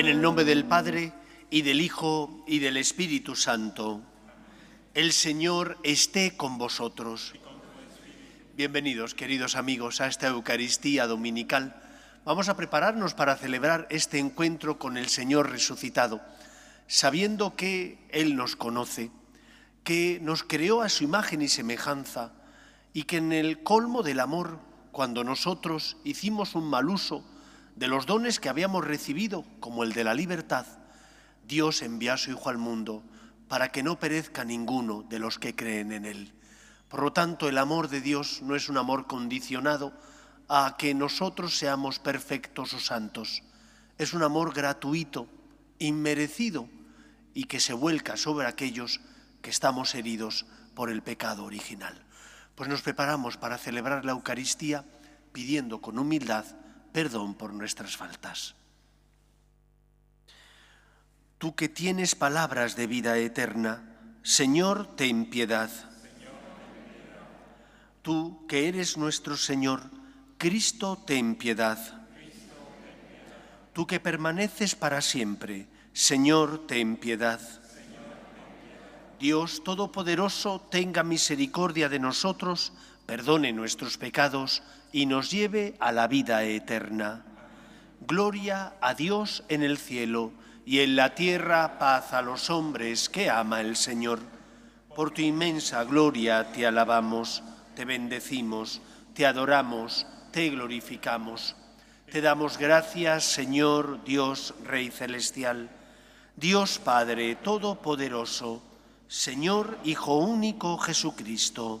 En el nombre del Padre, y del Hijo, y del Espíritu Santo. El Señor esté con vosotros. Bienvenidos, queridos amigos, a esta Eucaristía Dominical. Vamos a prepararnos para celebrar este encuentro con el Señor resucitado, sabiendo que Él nos conoce, que nos creó a su imagen y semejanza, y que en el colmo del amor, cuando nosotros hicimos un mal uso de los dones que habíamos recibido, como el de la libertad, Dios envía a su Hijo al mundo para que no perezca ninguno de los que creen en Él. Por lo tanto, el amor de Dios no es un amor condicionado a que nosotros seamos perfectos o santos. Es un amor gratuito, inmerecido y que se vuelca sobre aquellos que estamos heridos por el pecado original. Pues nos preparamos para celebrar la Eucaristía pidiendo con humildad perdón por nuestras faltas. Tú que tienes palabras de vida eterna, Señor, ten piedad. Tú que eres nuestro Señor, Cristo, ten piedad. Tú que permaneces para siempre, Señor, ten piedad. Dios Todopoderoso, tenga misericordia de nosotros, perdone nuestros pecados y nos lleve a la vida eterna. Gloria a Dios en el cielo y en la tierra paz a los hombres que ama el Señor. Por tu inmensa gloria te alabamos, te bendecimos, te adoramos, te glorificamos. Te damos gracias, Señor Dios Rey Celestial, Dios Padre Todopoderoso, Señor Hijo único Jesucristo,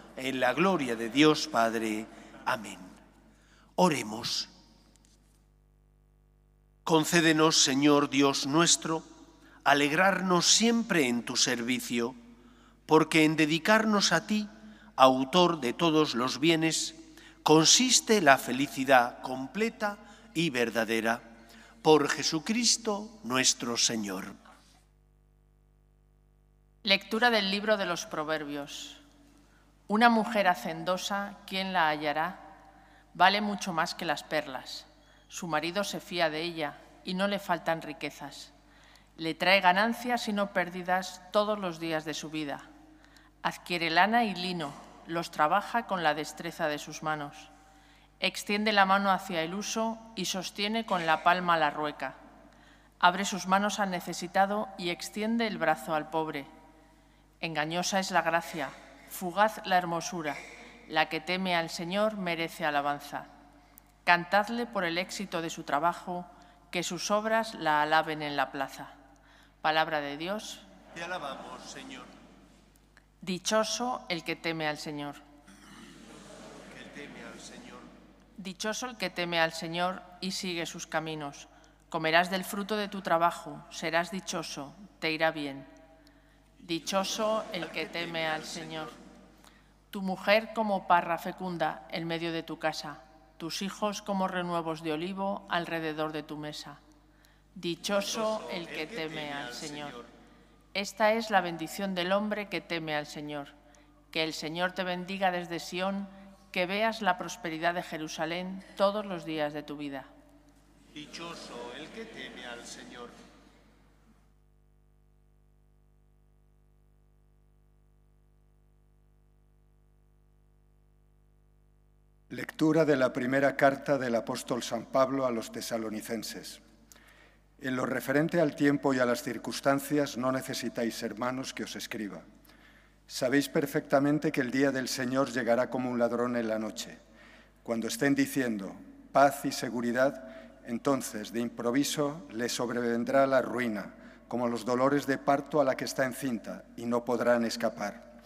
en la gloria de Dios Padre. Amén. Oremos. Concédenos, Señor Dios nuestro, alegrarnos siempre en tu servicio, porque en dedicarnos a ti, autor de todos los bienes, consiste la felicidad completa y verdadera. Por Jesucristo nuestro Señor. Lectura del libro de los Proverbios. Una mujer hacendosa, ¿quién la hallará? Vale mucho más que las perlas. Su marido se fía de ella y no le faltan riquezas. Le trae ganancias y no pérdidas todos los días de su vida. Adquiere lana y lino, los trabaja con la destreza de sus manos. Extiende la mano hacia el uso y sostiene con la palma la rueca. Abre sus manos al necesitado y extiende el brazo al pobre. Engañosa es la gracia, fugaz la hermosura. La que teme al Señor merece alabanza. Cantadle por el éxito de su trabajo, que sus obras la alaben en la plaza. Palabra de Dios. Te alabamos, Señor. Dichoso el que teme al Señor. Que teme al Señor. Dichoso el que teme al Señor y sigue sus caminos. Comerás del fruto de tu trabajo, serás dichoso, te irá bien. Dichoso el que teme al Señor. Tu mujer como parra fecunda en medio de tu casa tus hijos como renuevos de olivo alrededor de tu mesa. Dichoso el que teme al Señor. Esta es la bendición del hombre que teme al Señor. Que el Señor te bendiga desde Sión, que veas la prosperidad de Jerusalén todos los días de tu vida. Dichoso el que teme al Señor. Lectura de la primera carta del apóstol San Pablo a los tesalonicenses. En lo referente al tiempo y a las circunstancias no necesitáis, hermanos, que os escriba. Sabéis perfectamente que el día del Señor llegará como un ladrón en la noche. Cuando estén diciendo paz y seguridad, entonces de improviso le sobrevendrá la ruina, como los dolores de parto a la que está encinta, y no podrán escapar.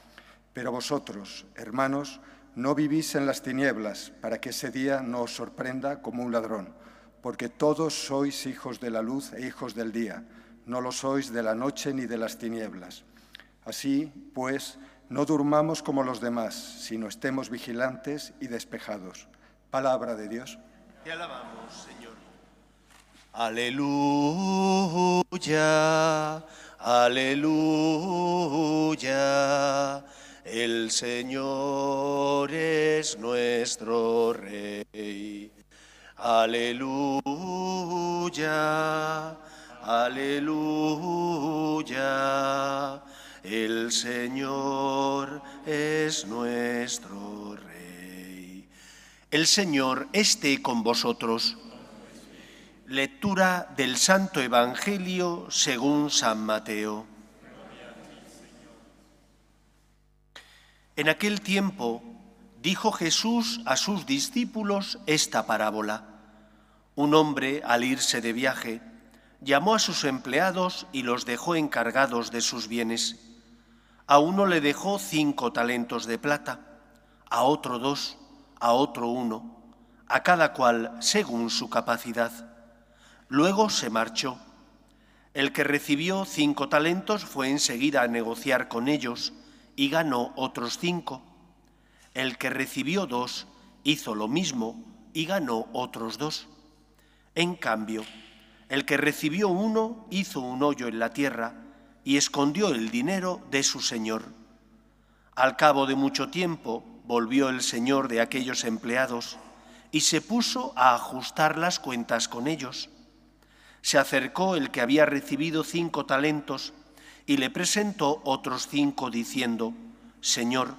Pero vosotros, hermanos, no vivís en las tinieblas para que ese día no os sorprenda como un ladrón, porque todos sois hijos de la luz e hijos del día. no lo sois de la noche ni de las tinieblas. Así, pues, no durmamos como los demás, sino estemos vigilantes y despejados. Palabra de Dios. Te alabamos, Señor. Aleluya, aleluya. El Señor es nuestro Rey. Aleluya, aleluya. El Señor es nuestro Rey. El Señor esté con vosotros. Lectura del Santo Evangelio según San Mateo. En aquel tiempo dijo Jesús a sus discípulos esta parábola. Un hombre, al irse de viaje, llamó a sus empleados y los dejó encargados de sus bienes. A uno le dejó cinco talentos de plata, a otro dos, a otro uno, a cada cual según su capacidad. Luego se marchó. El que recibió cinco talentos fue enseguida a negociar con ellos y ganó otros cinco. El que recibió dos hizo lo mismo y ganó otros dos. En cambio, el que recibió uno hizo un hoyo en la tierra y escondió el dinero de su señor. Al cabo de mucho tiempo volvió el señor de aquellos empleados y se puso a ajustar las cuentas con ellos. Se acercó el que había recibido cinco talentos y le presentó otros cinco diciendo, Señor,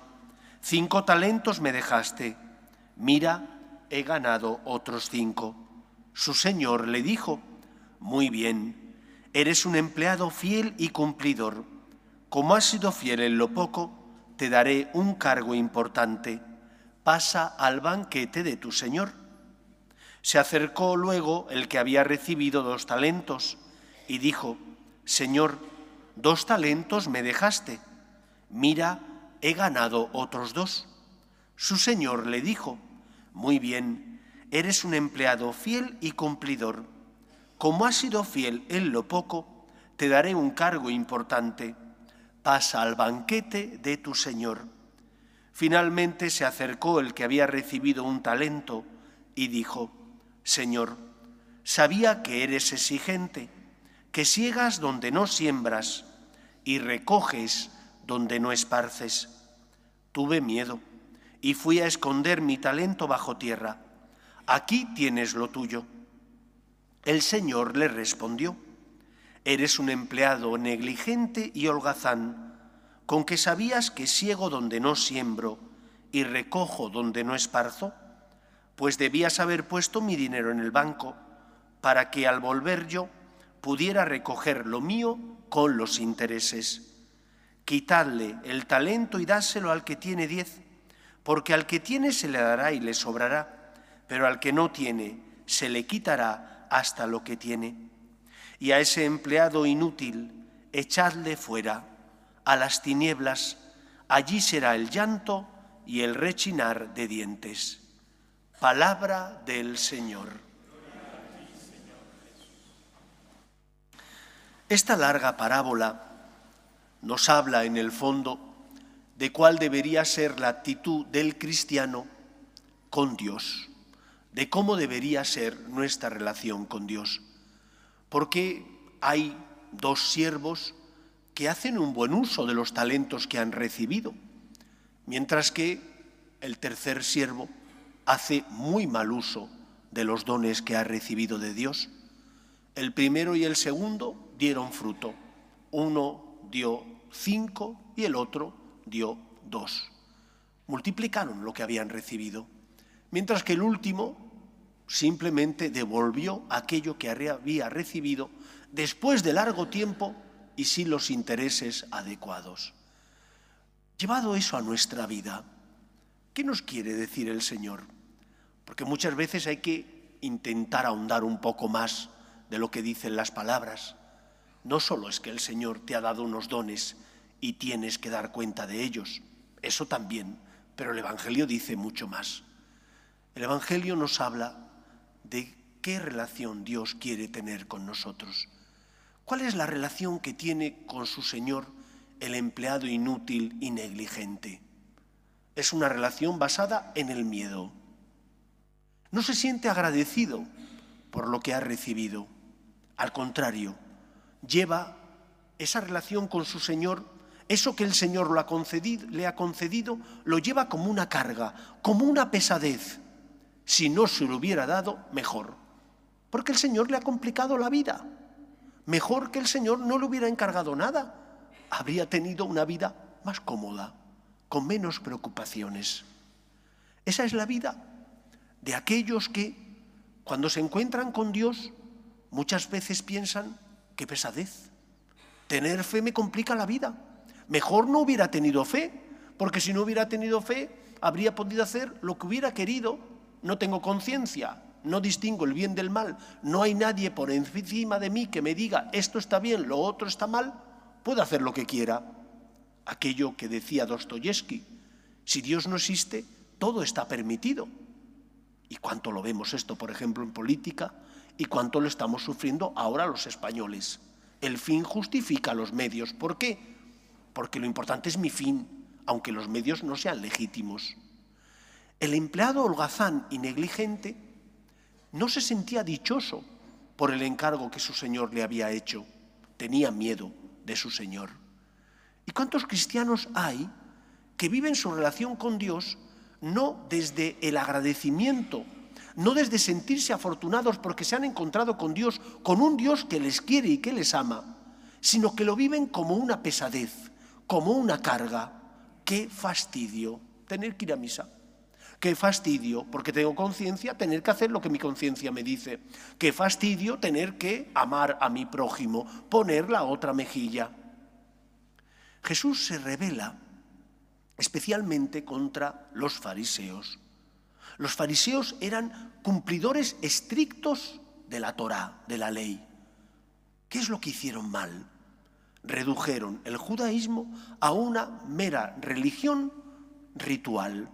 cinco talentos me dejaste, mira, he ganado otros cinco. Su señor le dijo, Muy bien Eres un empleado fiel y cumplidor. Como has sido fiel en lo poco, te daré un cargo importante. Pasa al banquete de tu Señor. Se acercó luego el que había recibido dos talentos y dijo, Señor, dos talentos me dejaste. Mira, he ganado otros dos. Su Señor le dijo, Muy bien, eres un empleado fiel y cumplidor como has sido fiel en lo poco, te daré un cargo importante. Pasa al banquete de tu Señor. Finalmente se acercó el que había recibido un talento y dijo, Señor, sabía que eres exigente, que ciegas donde no siembras y recoges donde no esparces. Tuve miedo y fui a esconder mi talento bajo tierra. Aquí tienes lo tuyo el Señor le respondió, Eres un empleado negligente y holgazán, con que sabías que ciego donde no siembro y recojo donde no esparzo, pues debías haber puesto mi dinero en el banco, para que al volver yo pudiera recoger lo mío con los intereses. Quitadle el talento y dáselo al que tiene diez, porque al que tiene se le dará y le sobrará, pero al que no tiene se le quitará hasta lo que tiene. Y a ese empleado inútil, echadle fuera, a las tinieblas, allí será el llanto y el rechinar de dientes. Palabra del Señor. Esta larga parábola nos habla en el fondo de cuál debería ser la actitud del cristiano con Dios de cómo debería ser nuestra relación con Dios. Porque hay dos siervos que hacen un buen uso de los talentos que han recibido, mientras que el tercer siervo hace muy mal uso de los dones que ha recibido de Dios. El primero y el segundo dieron fruto. Uno dio cinco y el otro dio dos. Multiplicaron lo que habían recibido. Mientras que el último simplemente devolvió aquello que había recibido después de largo tiempo y sin los intereses adecuados. Llevado eso a nuestra vida, ¿qué nos quiere decir el Señor? Porque muchas veces hay que intentar ahondar un poco más de lo que dicen las palabras. No solo es que el Señor te ha dado unos dones y tienes que dar cuenta de ellos, eso también, pero el Evangelio dice mucho más. El Evangelio nos habla de qué relación Dios quiere tener con nosotros. ¿Cuál es la relación que tiene con su Señor el empleado inútil y negligente? Es una relación basada en el miedo. No se siente agradecido por lo que ha recibido. Al contrario, lleva esa relación con su Señor, eso que el Señor le ha, concedido, lo lleva como una carga, como una pesadez. Si no se lo hubiera dado, mejor. Porque el Señor le ha complicado la vida. Mejor que el Señor no le hubiera encargado nada. Habría tenido una vida más cómoda, con menos preocupaciones. Esa es la vida de aquellos que, cuando se encuentran con Dios, muchas veces piensan, qué pesadez. Tener fe me complica la vida. Mejor no hubiera tenido fe, porque si no hubiera tenido fe, habría podido hacer lo que hubiera querido. No tengo conciencia, no distingo el bien del mal, no hay nadie por encima de mí que me diga esto está bien, lo otro está mal, puedo hacer lo que quiera. Aquello que decía Dostoyevsky, si Dios no existe, todo está permitido. ¿Y cuánto lo vemos esto, por ejemplo, en política? ¿Y cuánto lo estamos sufriendo ahora los españoles? El fin justifica los medios. ¿Por qué? Porque lo importante es mi fin, aunque los medios no sean legítimos. El empleado holgazán y negligente no se sentía dichoso por el encargo que su Señor le había hecho. Tenía miedo de su Señor. ¿Y cuántos cristianos hay que viven su relación con Dios no desde el agradecimiento, no desde sentirse afortunados porque se han encontrado con Dios, con un Dios que les quiere y que les ama, sino que lo viven como una pesadez, como una carga. Qué fastidio tener que ir a misa. Qué fastidio, porque tengo conciencia, tener que hacer lo que mi conciencia me dice. Qué fastidio tener que amar a mi prójimo, poner la otra mejilla. Jesús se revela especialmente contra los fariseos. Los fariseos eran cumplidores estrictos de la Torá, de la ley. ¿Qué es lo que hicieron mal? Redujeron el judaísmo a una mera religión ritual,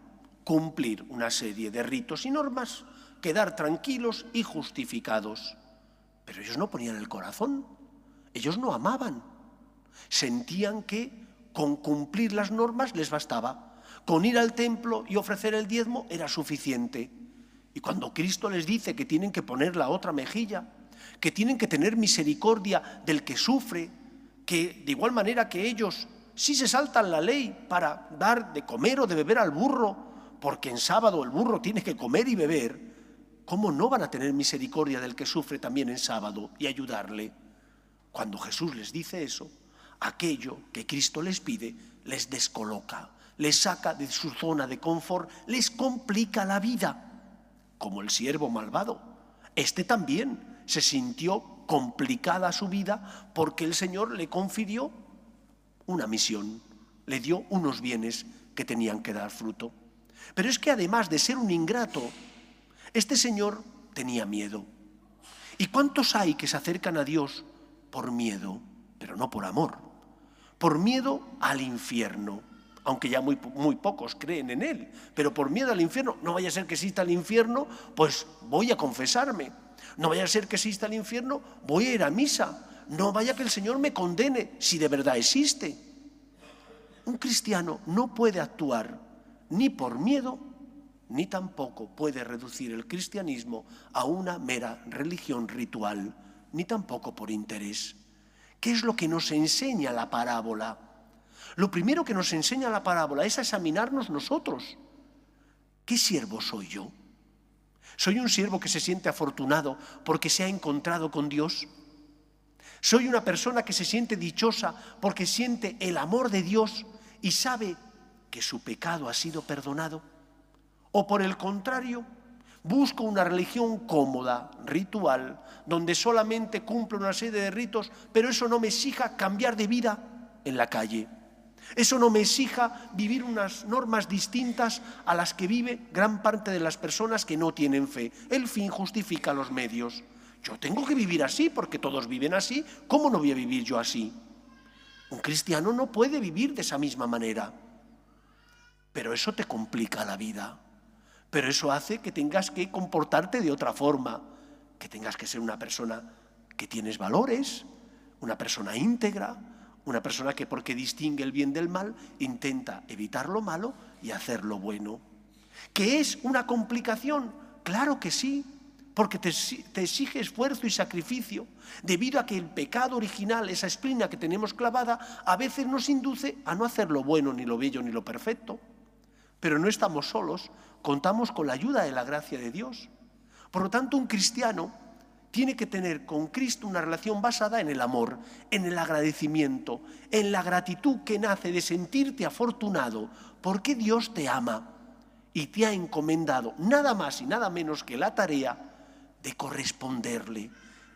cumplir una serie de ritos y normas, quedar tranquilos y justificados. Pero ellos no ponían el corazón, ellos no amaban, sentían que con cumplir las normas les bastaba. Con ir al templo y ofrecer el diezmo era suficiente. Y cuando Cristo les dice que tienen que poner la otra mejilla, que tienen que tener misericordia del que sufre, que de igual manera que ellos sí se saltan la ley para dar de comer o de beber al burro, porque en sábado el burro tiene que comer y beber, ¿cómo no van a tener misericordia del que sufre también en sábado y ayudarle? Cuando Jesús les dice eso, aquello que Cristo les pide les descoloca, les saca de su zona de confort, les complica la vida, como el siervo malvado. Este también se sintió complicada su vida porque el Señor le confirió una misión, le dio unos bienes que tenían que dar fruto. Pero es que además de ser un ingrato, este Señor tenía miedo. ¿Y cuántos hay que se acercan a Dios por miedo, pero no por amor? por miedo al infierno, aunque ya muy, muy pocos creen en él, pero por miedo al infierno, no vaya a ser que exista el infierno, pues voy a confesarme, no vaya a ser que exista el infierno, voy a ir a misa, no vaya que el Señor me condene si de verdad existe. Un cristiano no puede actuar ni por miedo, ni tampoco puede reducir el cristianismo a una mera religión ritual, ni tampoco por interés. ¿Qué es lo que nos enseña la parábola? Lo primero que nos enseña la parábola es examinarnos nosotros. ¿Qué siervo soy yo? ¿Soy un siervo que se siente afortunado porque se ha encontrado con Dios? ¿Soy una persona que se siente dichosa porque siente el amor de Dios y sabe que su pecado ha sido perdonado? ¿O por el contrario, Busco una religión cómoda, ritual, donde solamente cumplo una serie de ritos, pero eso no me exija cambiar de vida en la calle. Eso no me exija vivir unas normas distintas a las que vive gran parte de las personas que no tienen fe. El fin justifica los medios. Yo tengo que vivir así porque todos viven así. ¿Cómo no voy a vivir yo así? Un cristiano no puede vivir de esa misma manera. Pero eso te complica la vida. Pero eso hace que tengas que comportarte de otra forma, que tengas que ser una persona que tienes valores, una persona íntegra, una persona que porque distingue el bien del mal, intenta evitar lo malo y hacer lo bueno. ¿Que es una complicación? Claro que sí, porque te, exige esfuerzo y sacrificio, debido a que el pecado original, esa espina que tenemos clavada, a veces nos induce a no hacer lo bueno, ni lo bello, ni lo perfecto. Pero no estamos solos, contamos con la ayuda de la gracia de Dios. Por lo tanto, un cristiano tiene que tener con Cristo una relación basada en el amor, en el agradecimiento, en la gratitud que nace de sentirte afortunado porque Dios te ama y te ha encomendado nada más y nada menos que la tarea de corresponderle,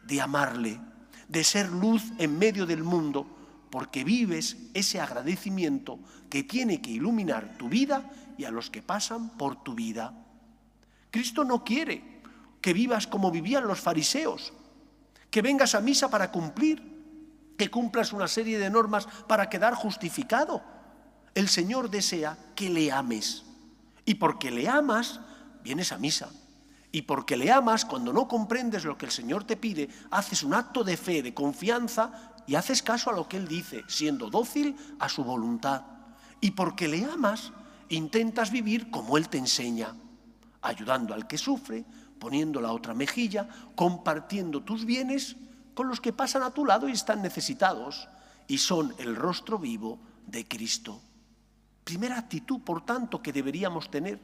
de amarle, de ser luz en medio del mundo, porque vives ese agradecimiento que tiene que iluminar tu vida y a los que pasan por tu vida. Cristo no quiere que vivas como vivían los fariseos, que vengas a misa para cumplir, que cumplas una serie de normas para quedar justificado. El Señor desea que le ames. Y porque le amas, vienes a misa. Y porque le amas, cuando no comprendes lo que el Señor te pide, haces un acto de fe, de confianza y haces caso a lo que Él dice, siendo dócil a su voluntad. Y porque le amas, intentas vivir como Él te enseña, ayudando al que sufre, poniendo la otra mejilla, compartiendo tus bienes con los que pasan a tu lado y están necesitados y son el rostro vivo de Cristo. Primera actitud, por tanto, que deberíamos tener,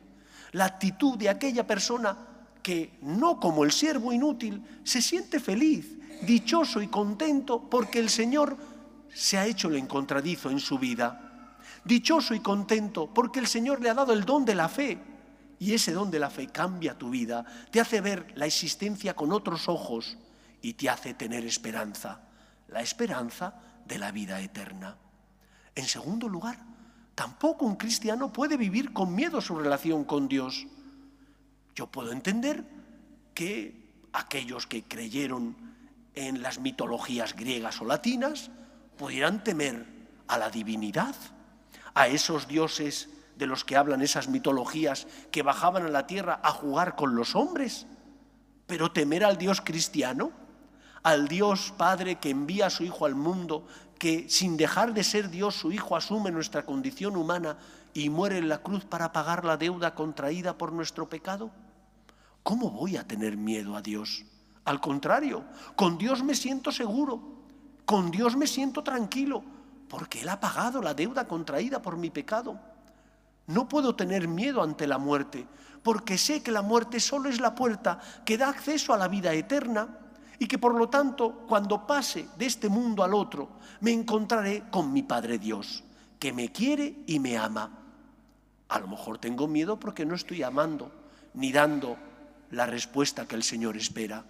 la actitud de aquella persona que no como el siervo inútil se siente feliz, dichoso y contento porque el Señor se ha hecho el encontradizo en su vida. Dichoso y contento porque el Señor le ha dado el don de la fe. Y ese don de la fe cambia tu vida, te hace ver la existencia con otros ojos y te hace tener esperanza, la esperanza de la vida eterna. En segundo lugar, tampoco un cristiano puede vivir con miedo su relación con Dios. Yo puedo entender que aquellos que creyeron en las mitologías griegas o latinas pudieran temer a la divinidad, a esos dioses de los que hablan esas mitologías que bajaban a la tierra a jugar con los hombres, pero temer al Dios cristiano, al Dios Padre que envía a su Hijo al mundo, que sin dejar de ser Dios su Hijo asume nuestra condición humana y muere en la cruz para pagar la deuda contraída por nuestro pecado? ¿Cómo voy a tener miedo a Dios? Al contrario, con Dios me siento seguro, con Dios me siento tranquilo, porque Él ha pagado la deuda contraída por mi pecado. No puedo tener miedo ante la muerte, porque sé que la muerte solo es la puerta que da acceso a la vida eterna y que por lo tanto, cuando pase de este mundo al otro, me encontraré con mi Padre Dios, que me quiere y me ama. A lo mejor tengo miedo porque no estoy amando ni dando la respuesta que el Señor espera,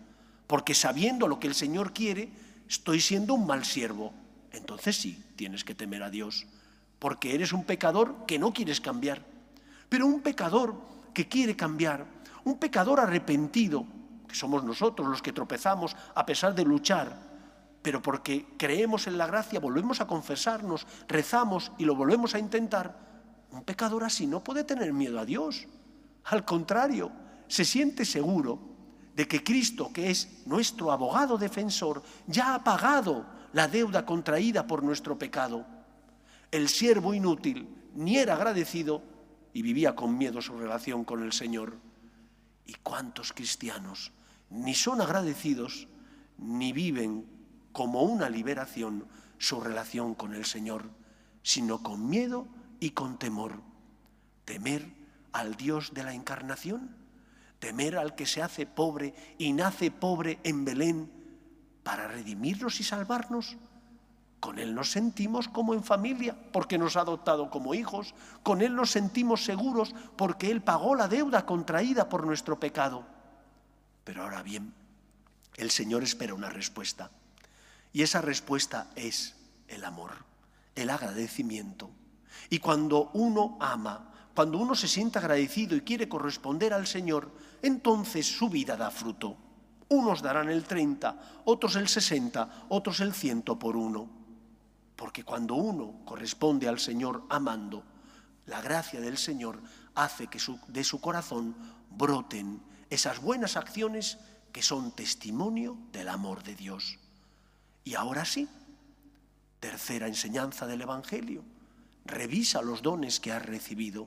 porque sabiendo lo que el Señor quiere, estoy siendo un mal siervo. Entonces sí, tienes que temer a Dios, porque eres un pecador que no quieres cambiar. Pero un pecador que quiere cambiar, un pecador arrepentido, que somos nosotros los que tropezamos a pesar de luchar, pero porque creemos en la gracia, volvemos a confesarnos, rezamos y lo volvemos a intentar, un pecador así no puede tener miedo a Dios. Al contrario, se siente seguro de que Cristo, que es nuestro abogado defensor, ya ha pagado la deuda contraída por nuestro pecado. El siervo inútil ni era agradecido y vivía con miedo su relación con el Señor. ¿Y cuántos cristianos ni son agradecidos ni viven como una liberación su relación con el Señor, sino con miedo y con temor. Temer al Dios de la encarnación, temer al que se hace pobre y nace pobre en Belén para redimirnos y salvarnos. Con Él nos sentimos como en familia porque nos ha adoptado como hijos. Con Él nos sentimos seguros porque Él pagó la deuda contraída por nuestro pecado. Pero ahora bien, el Señor espera una respuesta. Y esa respuesta es el amor, el agradecimiento. Y cuando uno ama, cuando uno se siente agradecido y quiere corresponder al Señor, entonces su vida da fruto. Unos darán el 30, otros el 60, otros el 100 por uno. Porque cuando uno corresponde al Señor amando, la gracia del Señor hace que de su corazón broten esas buenas acciones que son testimonio del amor de Dios. Y ahora sí, Tercera enseñanza del Evangelio. Revisa los dones que has recibido,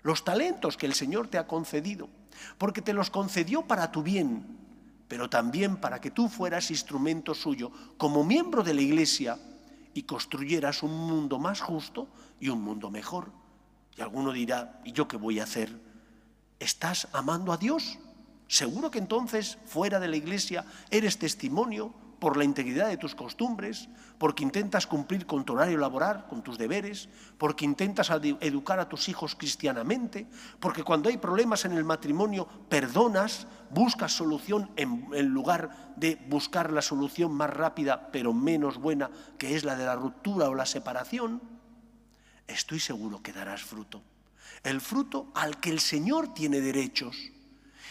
los talentos que el Señor te ha concedido, porque te los concedió para tu bien, pero también para que tú fueras instrumento suyo como miembro de la Iglesia y construyeras un mundo más justo y un mundo mejor. Y alguno dirá, ¿y yo qué voy a hacer? ¿Estás amando a Dios? Seguro que entonces, fuera de la iglesia, eres testimonio por la integridad de tus costumbres, porque intentas cumplir con tu horario laboral, con tus deberes, porque intentas educar a tus hijos cristianamente, porque cuando hay problemas en el matrimonio perdonas, buscas solución en, en, lugar de buscar la solución más rápida pero menos buena, que es la de la ruptura o la separación, estoy seguro que darás fruto. El fruto al que el Señor tiene derechos.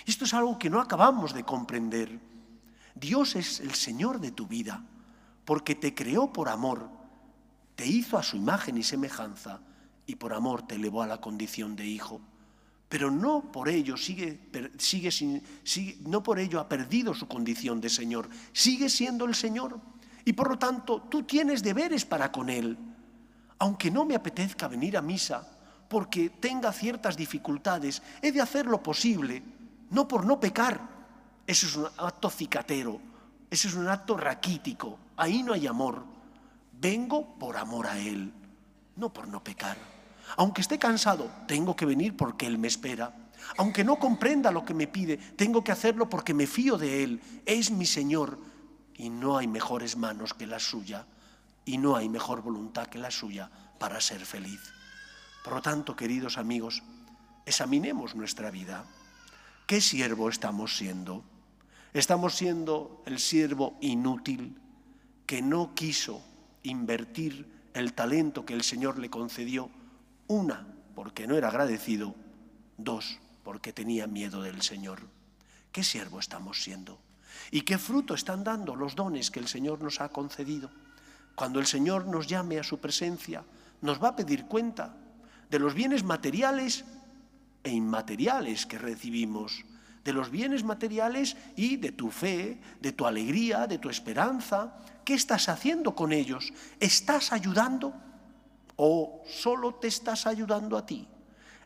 Esto es algo que no acabamos de comprender. Dios es el Señor de tu vida, porque te creó por amor, te hizo a su imagen y semejanza, y por amor te elevó a la condición de hijo. Pero no por ello sigue, sigue, sigue, no por ello ha perdido su condición de Señor. Sigue siendo el Señor. Y por lo tanto, tú tienes deberes para con Él. Aunque no me apetezca venir a misa, porque tenga ciertas dificultades, he de hacer lo posible, no por no pecar, eso es un acto cicatero, eso es un acto raquítico, ahí no hay amor. Vengo por amor a Él, no por no pecar. Aunque esté cansado, tengo que venir porque Él me espera. Aunque no comprenda lo que me pide, tengo que hacerlo porque me fío de Él. Es mi Señor y no hay mejores manos que la suya y no hay mejor voluntad que la suya para ser feliz. Por lo tanto, queridos amigos, examinemos nuestra vida. ¿Qué siervo estamos siendo? Estamos siendo el siervo inútil que no quiso invertir el talento que el Señor le concedió, una, porque no era agradecido, dos, porque tenía miedo del Señor. ¿Qué siervo estamos siendo? ¿Y qué fruto están dando los dones que el Señor nos ha concedido? Cuando el Señor nos llame a su presencia, nos va a pedir cuenta de los bienes materiales e inmateriales que recibimos de los bienes materiales y de tu fe, de tu alegría, de tu esperanza. ¿Qué estás haciendo con ellos? ¿Estás ayudando o solo te estás ayudando a ti?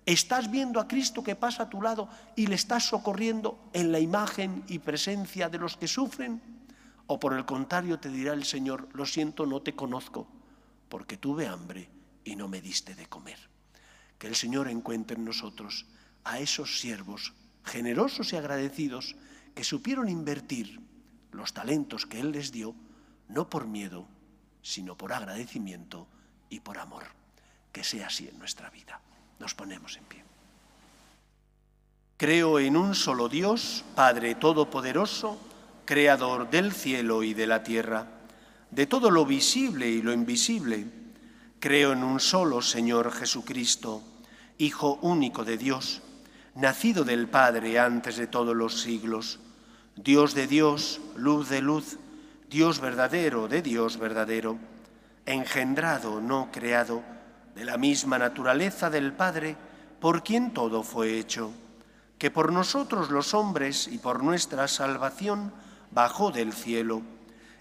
¿Estás viendo a Cristo que pasa a tu lado y le estás socorriendo en la imagen y presencia de los que sufren? ¿O por el contrario te dirá el Señor, lo siento, no te conozco, porque tuve hambre y no me diste de comer? Que el Señor encuentre en nosotros a esos siervos generosos y agradecidos que supieron invertir los talentos que Él les dio, no por miedo, sino por agradecimiento y por amor. Que sea así en nuestra vida. Nos ponemos en pie. Creo en un solo Dios, Padre Todopoderoso, Creador del cielo y de la tierra, de todo lo visible y lo invisible. Creo en un solo Señor Jesucristo, Hijo único de Dios, nacido del Padre antes de todos los siglos, Dios de Dios, luz de luz, Dios verdadero de Dios verdadero, engendrado, no creado, de la misma naturaleza del Padre, por quien todo fue hecho, que por nosotros los hombres y por nuestra salvación bajó del cielo,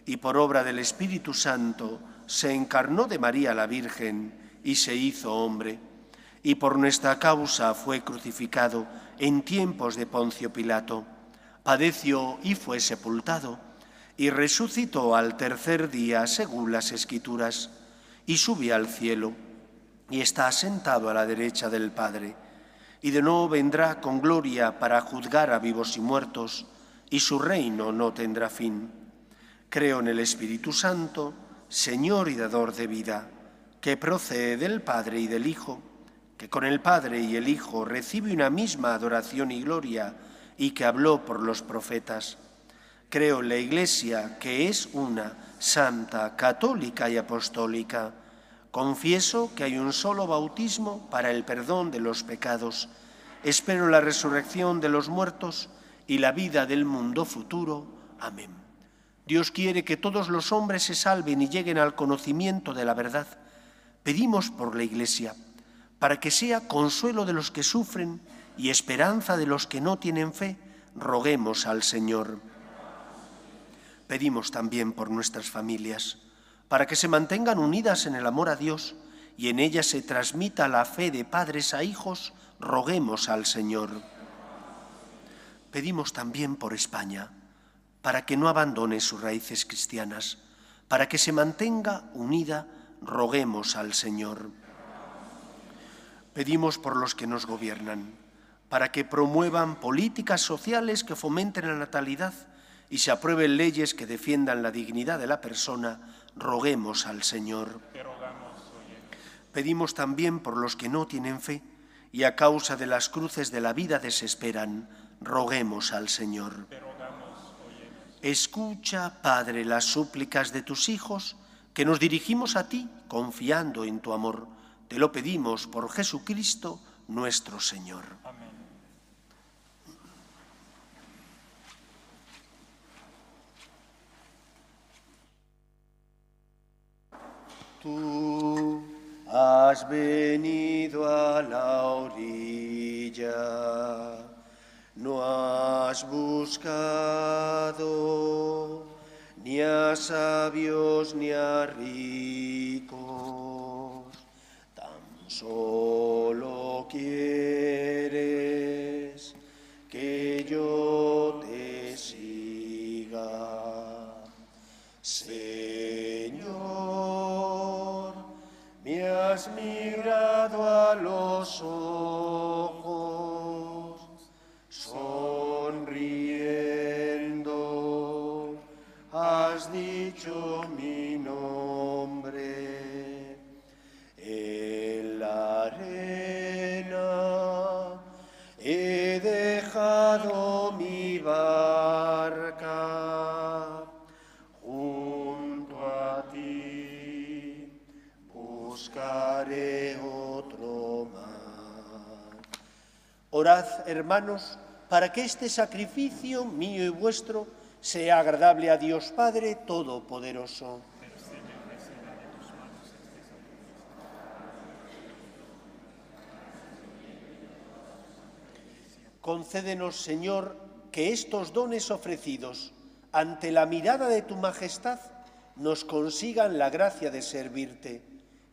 y por obra del Espíritu Santo se encarnó de María la Virgen y se hizo hombre y por nuestra causa fue crucificado en tiempos de Poncio Pilato. Padeció y fue sepultado, y resucitó al tercer día según las Escrituras, y subió al cielo, y está sentado a la derecha del Padre, y de nuevo vendrá con gloria para juzgar a vivos y muertos, y su reino no tendrá fin. Creo en el Espíritu Santo, Señor y dador de vida, que procede del Padre y del Hijo, que con el Padre y el Hijo recibe una misma adoración y gloria y que habló por los profetas. Creo en la Iglesia, que es una, santa, católica y apostólica. Confieso que hay un solo bautismo para el perdón de los pecados. Espero la resurrección de los muertos y la vida del mundo futuro. Amén. Dios quiere que todos los hombres se salven y lleguen al conocimiento de la verdad. Pedimos por la Iglesia para que sea consuelo de los que sufren y esperanza de los que no tienen fe, roguemos al Señor. Pedimos también por nuestras familias, para que se mantengan unidas en el amor a Dios y en ella se transmita la fe de padres a hijos, roguemos al Señor. Pedimos también por España, para que no abandone sus raíces cristianas, para que se mantenga unida, roguemos al Señor. Pedimos por los que nos gobiernan, para que promuevan políticas sociales que fomenten la natalidad y se aprueben leyes que defiendan la dignidad de la persona, roguemos al Señor. Pedimos también por los que no tienen fe y a causa de las cruces de la vida desesperan, roguemos al Señor. Escucha, Padre, las súplicas de tus hijos, que nos dirigimos a ti confiando en tu amor. Te lo pedimos por Jesucristo nuestro Señor. Tú has venido a la orilla, no has buscado ni a sabios ni a ricos, solo quieres que yo te siga. has mirado a los ojos, sonriendo, has dicho Hermanos, para que este sacrificio mío y vuestro sea agradable a Dios Padre Todopoderoso. Concédenos, Señor, que estos dones ofrecidos ante la mirada de tu majestad nos consigan la gracia de servirte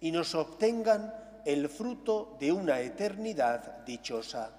y nos obtengan el fruto de una eternidad dichosa.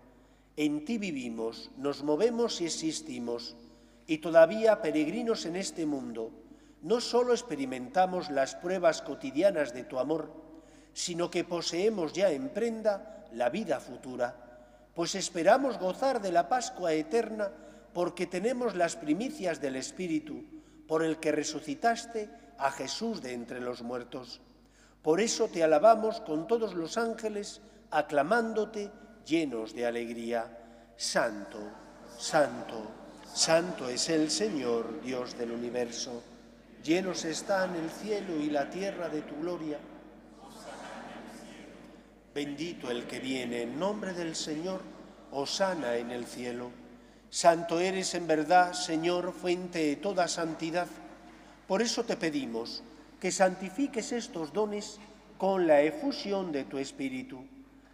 En ti vivimos, nos movemos y existimos, y todavía peregrinos en este mundo, no solo experimentamos las pruebas cotidianas de tu amor, sino que poseemos ya en prenda la vida futura, pues esperamos gozar de la Pascua eterna porque tenemos las primicias del Espíritu, por el que resucitaste a Jesús de entre los muertos. Por eso te alabamos con todos los ángeles, aclamándote llenos de alegría. Santo, santo, santo es el Señor, Dios del universo. Llenos están el cielo y la tierra de tu gloria. Bendito el que viene en nombre del Señor, osana en el cielo. Santo eres en verdad, Señor, fuente de toda santidad. Por eso te pedimos que santifiques estos dones con la efusión de tu Espíritu,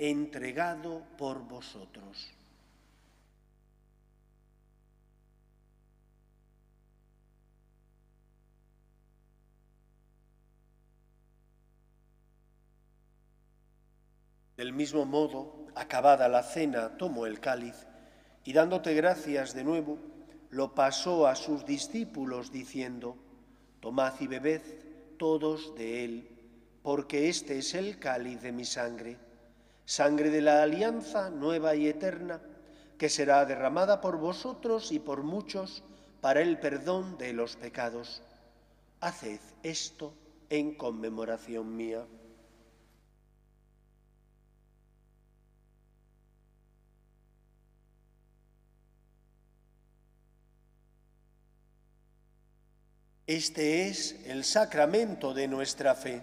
entregado por vosotros. Del mismo modo, acabada la cena, tomó el cáliz y dándote gracias de nuevo, lo pasó a sus discípulos diciendo, Tomad y bebed todos de él, porque este es el cáliz de mi sangre, sangre de la alianza nueva y eterna, que será derramada por vosotros y por muchos para el perdón de los pecados. Haced esto en conmemoración mía. Este es el sacramento de nuestra fe.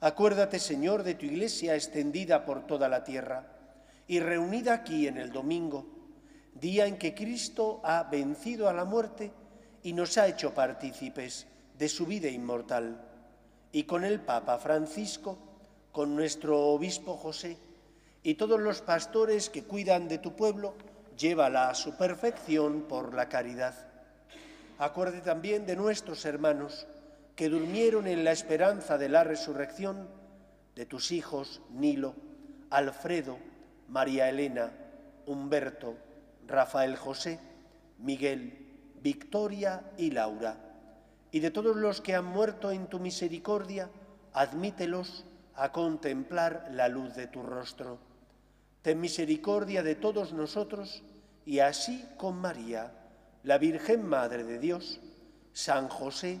Acuérdate, Señor, de tu iglesia extendida por toda la tierra y reunida aquí en el domingo, día en que Cristo ha vencido a la muerte y nos ha hecho partícipes de su vida inmortal. Y con el Papa Francisco, con nuestro obispo José y todos los pastores que cuidan de tu pueblo, llévala a su perfección por la caridad. Acuérdate también de nuestros hermanos que durmieron en la esperanza de la resurrección, de tus hijos Nilo, Alfredo, María Elena, Humberto, Rafael José, Miguel, Victoria y Laura, y de todos los que han muerto en tu misericordia, admítelos a contemplar la luz de tu rostro. Ten misericordia de todos nosotros y así con María, la Virgen Madre de Dios, San José,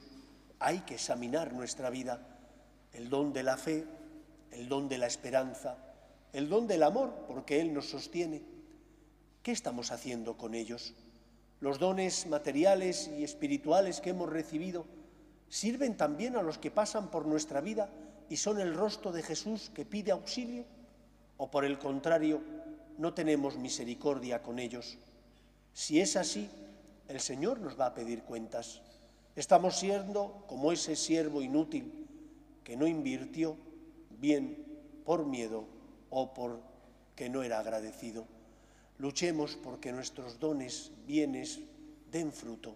Hay que examinar nuestra vida, el don de la fe, el don de la esperanza, el don del amor, porque Él nos sostiene. ¿Qué estamos haciendo con ellos? Los dones materiales y espirituales que hemos recibido sirven también a los que pasan por nuestra vida y son el rostro de Jesús que pide auxilio, o por el contrario, no tenemos misericordia con ellos. Si es así, el Señor nos va a pedir cuentas. Estamos siendo como ese siervo inútil que no invirtió bien por miedo o porque no era agradecido. Luchemos porque nuestros dones, bienes, den fruto,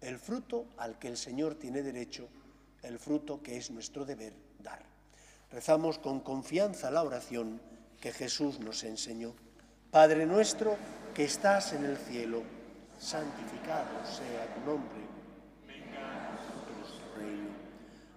el fruto al que el Señor tiene derecho, el fruto que es nuestro deber dar. Rezamos con confianza la oración que Jesús nos enseñó. Padre nuestro que estás en el cielo, santificado sea tu nombre. Venga tu reino.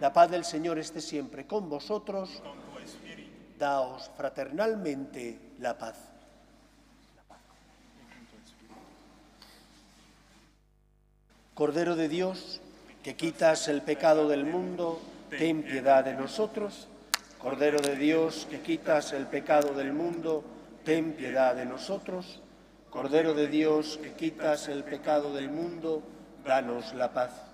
La paz del Señor esté siempre con vosotros. Daos fraternalmente la paz. Cordero de Dios, que quitas el pecado del mundo, ten piedad de nosotros. Cordero de Dios, que quitas el pecado del mundo, ten piedad de nosotros. Cordero de Dios, que quitas el pecado del mundo, danos la paz.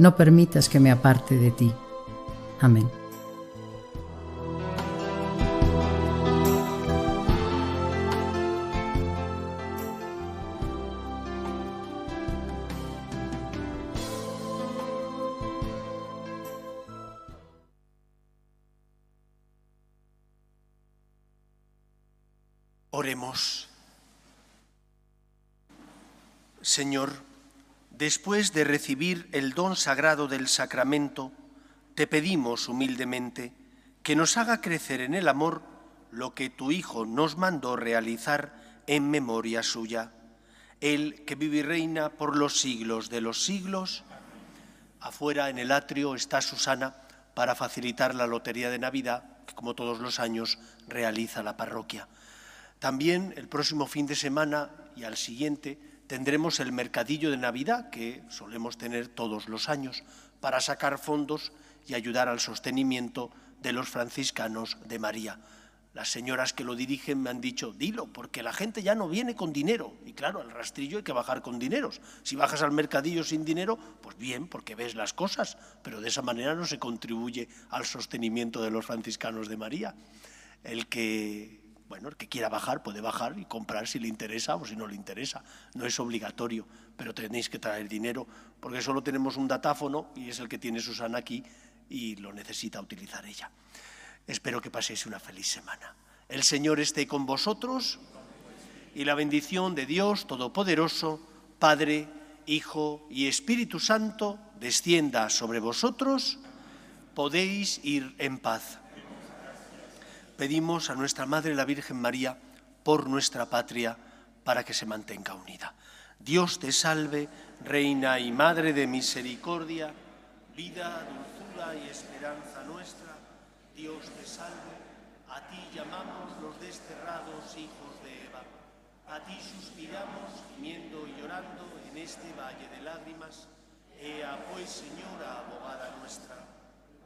no permitas que me aparte de ti. Amén. Oremos. Señor, después de recibir el don sagrado del sacramento, te pedimos humildemente que nos haga crecer en el amor lo que tu Hijo nos mandó realizar en memoria suya. Él que vive y reina por los siglos de los siglos. Afuera en el atrio está Susana para facilitar la lotería de Navidad que como todos los años realiza la parroquia. También el próximo fin de semana y al siguiente tendremos el mercadillo de Navidad que solemos tener todos los años para sacar fondos y ayudar al sostenimiento de los franciscanos de María. Las señoras que lo dirigen me han dicho, dilo, porque la gente ya no viene con dinero. Y claro, al rastrillo hay que bajar con dineros. Si bajas al mercadillo sin dinero, pues bien, porque ves las cosas, pero de esa manera no se contribuye al sostenimiento de los franciscanos de María. El que bueno, el que quiera bajar puede bajar y comprar si le interesa o si no le interesa. No es obligatorio, pero tenéis que traer dinero porque solo tenemos un datáfono y es el que tiene Susana aquí y lo necesita utilizar ella. Espero que paséis una feliz semana. El Señor esté con vosotros y la bendición de Dios Todopoderoso, Padre, Hijo y Espíritu Santo, descienda sobre vosotros. Podéis ir en paz pedimos a nuestra Madre la Virgen María por nuestra patria para que se mantenga unida. Dios te salve, Reina y Madre de misericordia, vida, dulzura y esperanza nuestra. Dios te salve, a ti llamamos los desterrados hijos de Eva. A ti suspiramos, gimiendo y llorando en este valle de lágrimas. Ea pues, Señora, abogada nuestra,